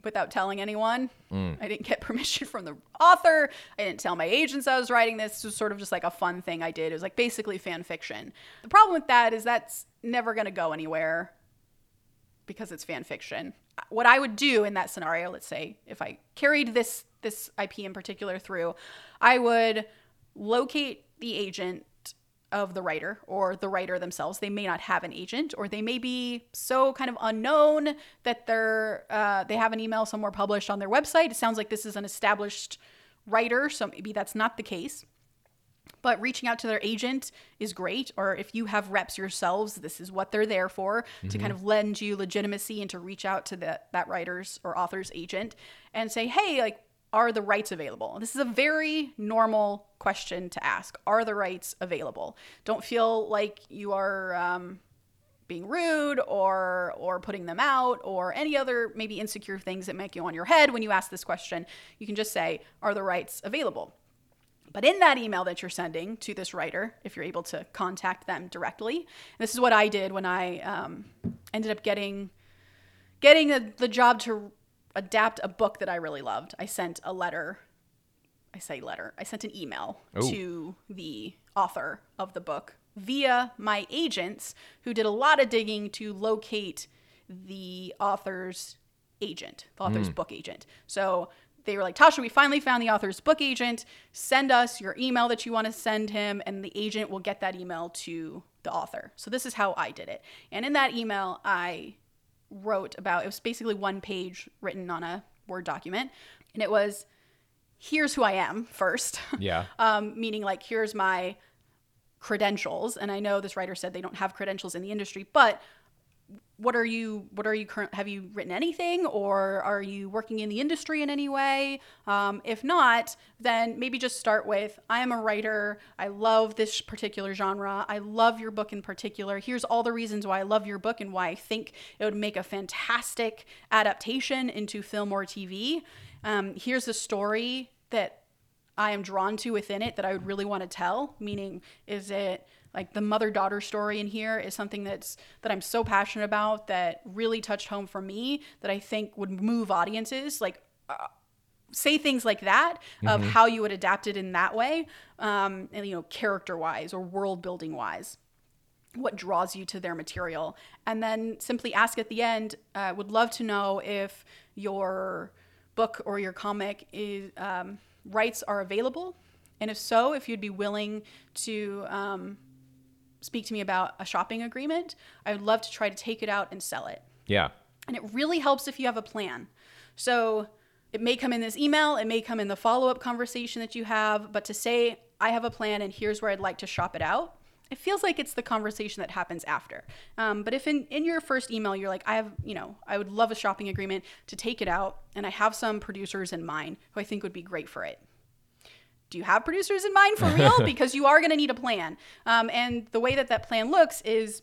without telling anyone. Mm. I didn't get permission from the author. I didn't tell my agents I was writing this. This was sort of just like a fun thing I did. It was like basically fan fiction. The problem with that is that's never going to go anywhere because it's fan fiction. What I would do in that scenario, let's say if I carried this this IP in particular through, I would locate the agent of the writer or the writer themselves. They may not have an agent, or they may be so kind of unknown that they're uh, they have an email somewhere published on their website. It sounds like this is an established writer, so maybe that's not the case. But reaching out to their agent is great. Or if you have reps yourselves, this is what they're there for to kind of lend you legitimacy and to reach out to the, that writer's or author's agent and say, hey, like, are the rights available? This is a very normal question to ask. Are the rights available? Don't feel like you are um, being rude or or putting them out or any other maybe insecure things that make you on your head when you ask this question. You can just say, are the rights available? But in that email that you're sending to this writer, if you're able to contact them directly, this is what I did when I um, ended up getting getting the, the job to adapt a book that I really loved. I sent a letter. I say letter. I sent an email Ooh. to the author of the book via my agents who did a lot of digging to locate the author's agent, the author's hmm. book agent. So they were like, Tasha, we finally found the author's book agent. Send us your email that you want to send him, and the agent will get that email to the author. So this is how I did it. And in that email, I wrote about it was basically one page written on a Word document, and it was here's who I am first. Yeah. um, meaning like here's my credentials and i know this writer said they don't have credentials in the industry but what are you what are you current have you written anything or are you working in the industry in any way? Um, if not then maybe just start with i am a writer. I love this particular genre. I love your book in particular. Here's all the reasons why i love your book and why i think it would make a fantastic adaptation into film or tv um, here's the story that I am drawn to within it that I would really want to tell. Meaning, is it like the mother daughter story in here is something that's that I'm so passionate about that really touched home for me that I think would move audiences. Like, uh, say things like that of how you would adapt it in that way, um, and you know, character wise or world building wise what draws you to their material and then simply ask at the end uh, would love to know if your book or your comic is um, rights are available and if so if you'd be willing to um, speak to me about a shopping agreement i would love to try to take it out and sell it Yeah. and it really helps if you have a plan. So it may come in this email, it may come in the follow up conversation that you have, but to say, I have a plan and here's where I'd like to shop it out, it feels like it's the conversation that happens after. Um, but if in, in your first email, you're like, I have, you know, I would love a shopping agreement to take it out, and I have some producers in mind who I think would be great for it do you have producers in mind for real? because you are going to need a plan. Um, and the way that that plan looks is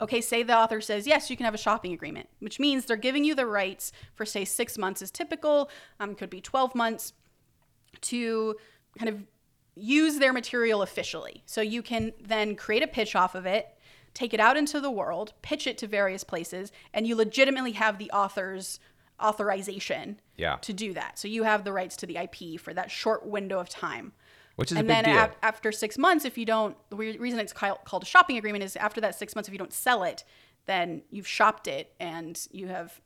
okay, say the author says, yes, you can have a shopping agreement, which means they're giving you the rights for, say, six months is typical, um, could be 12 months to kind of use their material officially. So you can then create a pitch off of it, take it out into the world, pitch it to various places, and you legitimately have the author's authorization Yeah. to do that. So you have the rights to the IP for that short window of time. Which is a and big then deal. after six months, if you don't, the reason it's called called a shopping agreement is after that six months, if you don't sell it, then you've shopped it and you have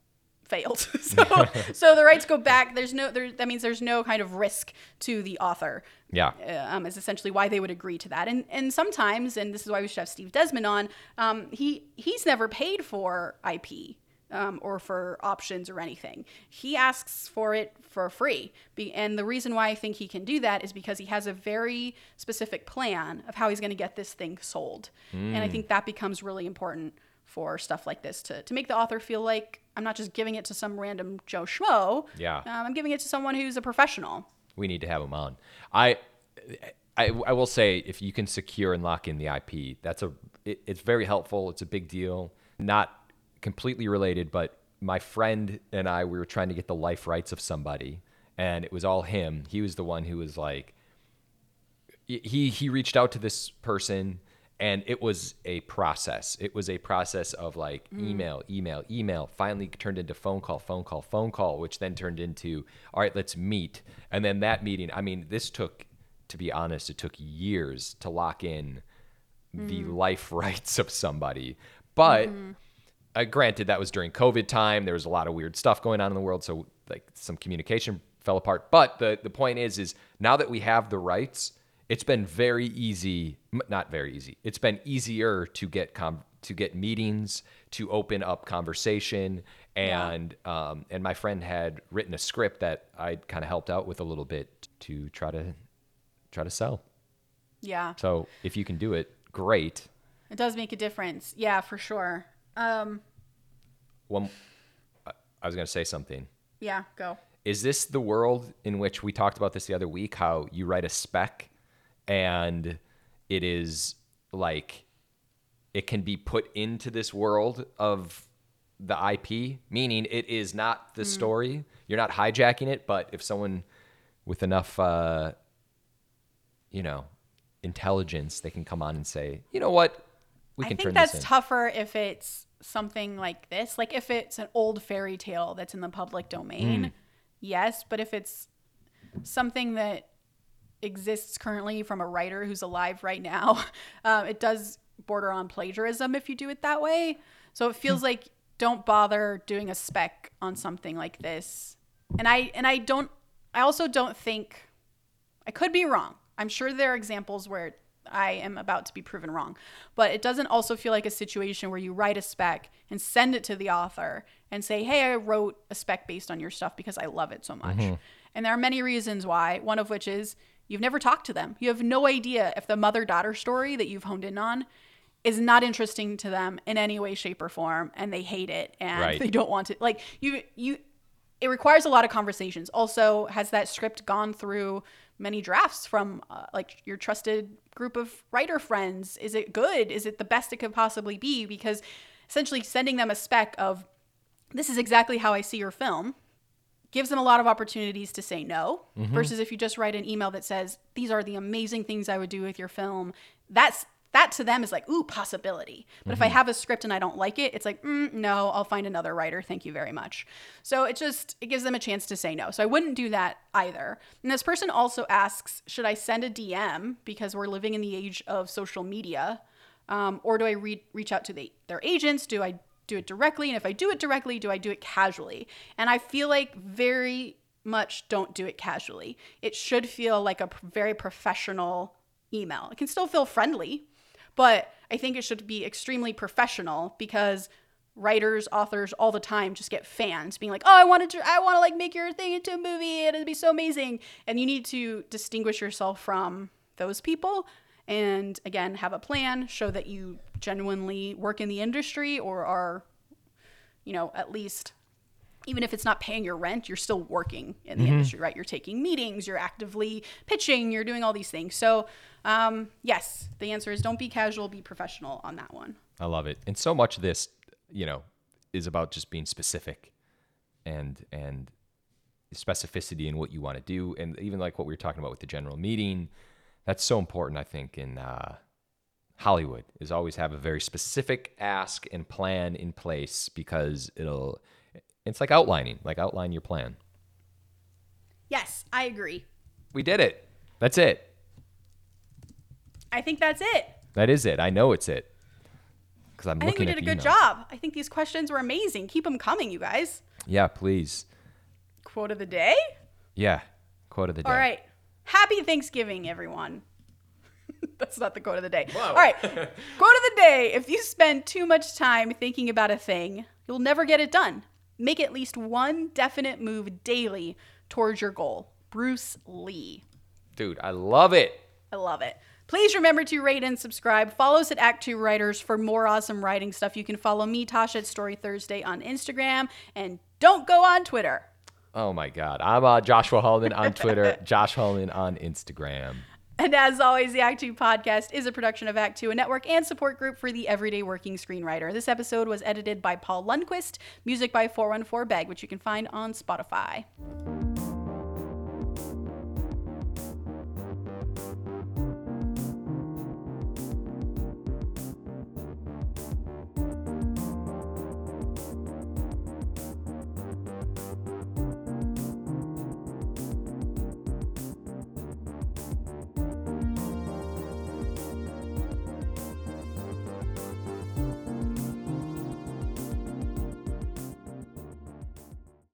failed. so, so the rights go back. There's no, there, that means there's no kind of risk to the author. yeah. Uh, um, is essentially why they would agree to that. And and sometimes, and this is why we should have Steve Desmond on. Um, he he's never paid for IP. Um, or for options or anything. He asks for it for free. Be, and the reason why I think he can do that is because he has a very specific plan of how he's going to get this thing sold. And I think that becomes really important for stuff like this to, to make the author feel like I'm not just giving it to some random Joe Schmo. Yeah. Um, I'm giving it to someone who's a professional. we need to have him on. I, I, I will say if you can secure and lock in the IP, that's a it, it's very helpful. It's a big deal. Not completely related, but my friend and I we were trying to get the life rights of somebody, and it was all him. He was the one who was like, he he reached out to this person and it was a process. It was a process of like hmm. email email email finally turned into phone call phone call phone call which then turned into all right let's meet. And then that meeting i mean this took to be honest it took years to lock in the hmm. life rights of somebody. But hmm. Uh, granted that was during covid time there was a lot of weird stuff going on in the world so like some communication fell apart but the the point is is now that we have the rights it's been very easy, not very easy. It's been easier to get com- to get meetings, to open up conversation, and um, and my friend had written a script that I kind of helped out with a little bit to try to try to sell. Yeah. So if you can do it, great. It does make a difference. Yeah, for sure. Um, One, I- was gonna say something. yeah, go. is this the world in which we talked about this the other week how you write a spec and it is like it can be put into this world of the IP meaning it is not the story you're not hijacking it but if someone with enough uh you know intelligence they can come on and say you know what we I think that's tougher if it's something like this. Like if it's an old fairy tale that's in the public domain, Mm. yes. But if it's something that exists currently from a writer who's alive right now, um, it does border on plagiarism if you do it that way. So it Hmm. feels like don't bother doing a spec on something like this. And I and I don't. I also don't think I could be wrong. I'm sure there are examples where I am about to be proven wrong, but it doesn't also feel like a situation where you write a spec and send it to the author and say, "Hey, I wrote a spec based on your stuff because I love it so much." Mm-hmm. And there are many reasons why, one of which is you've never talked to them. You have no idea if the mother-daughter story that you've honed in on is not interesting to them in any way shape or form and they hate it and Right. they don't want to like you you it requires a lot of conversations. Also, has that script gone through many drafts from uh, like your trusted group of writer friends? Is it good? Is it the best it could possibly be? Because essentially, sending them a spec of this is exactly how I see your film gives them a lot of opportunities to say no versus if you just write an email that says these are the amazing things I would do with your film that's that to them is like ooh possibility. But if i have a script and i don't like it it's like mm, no i'll find another writer. Thank you very much. So it just it gives them a chance to say no. So i wouldn't do that either. And this person also asks should i send a dm because we're living in the age of social media? Um, or do i re- reach out to the, their agents? Do i do it directly? And if i do it directly do i do it casually? And i feel like very much don't do it casually. It should feel like a very professional email. It can still feel friendly but i think it should be extremely professional because writers authors all the time just get fans being like oh i wanted to i want to like make your thing into a movie and it'd be so amazing. And you need to distinguish yourself from those people and again have a plan show that you genuinely work in the industry or are you know at least even if it's not paying your rent you're still working in the industry right? You're taking meetings you're actively pitching you're doing all these things. So um, yes the answer is don't be casual be professional on that one. I love it. And so much of this, you know, is about just being specific and and specificity in what you want to do. And even like what we were talking about with the general meeting, that's so important I think in uh Hollywood is always have a very specific ask and plan in place because it'll it's like outlining, like outline your plan. yes i agree We did it. That's it. i think that's it That is it. I know it's it. Cuz I'm i think we did a good emails. job i think these questions were amazing keep them coming you guys Yeah, please. quote of the day Yeah. Quote of the day. all right happy thanksgiving everyone That's not the quote of the day. Whoa. All right. quote of the day. If you spend too much time thinking about a thing, you'll never get it done. Make at least one definite move daily towards your goal. Bruce Lee. Dude, I love it. I love it. Please remember to rate and subscribe. Follow us at Act Two Writers for more awesome writing stuff. You can follow me, Tasha, at Story Thursday on Instagram. And don't go on Twitter. Oh my God. I'm uh, Joshua Hallman on Twitter, Josh Hallman on Instagram. And as always, the Act Two podcast is a production of Act Two, a network and support group for the everyday working screenwriter. This episode was edited by Paul Lundquist, music by 414 Bag, which you can find on Spotify.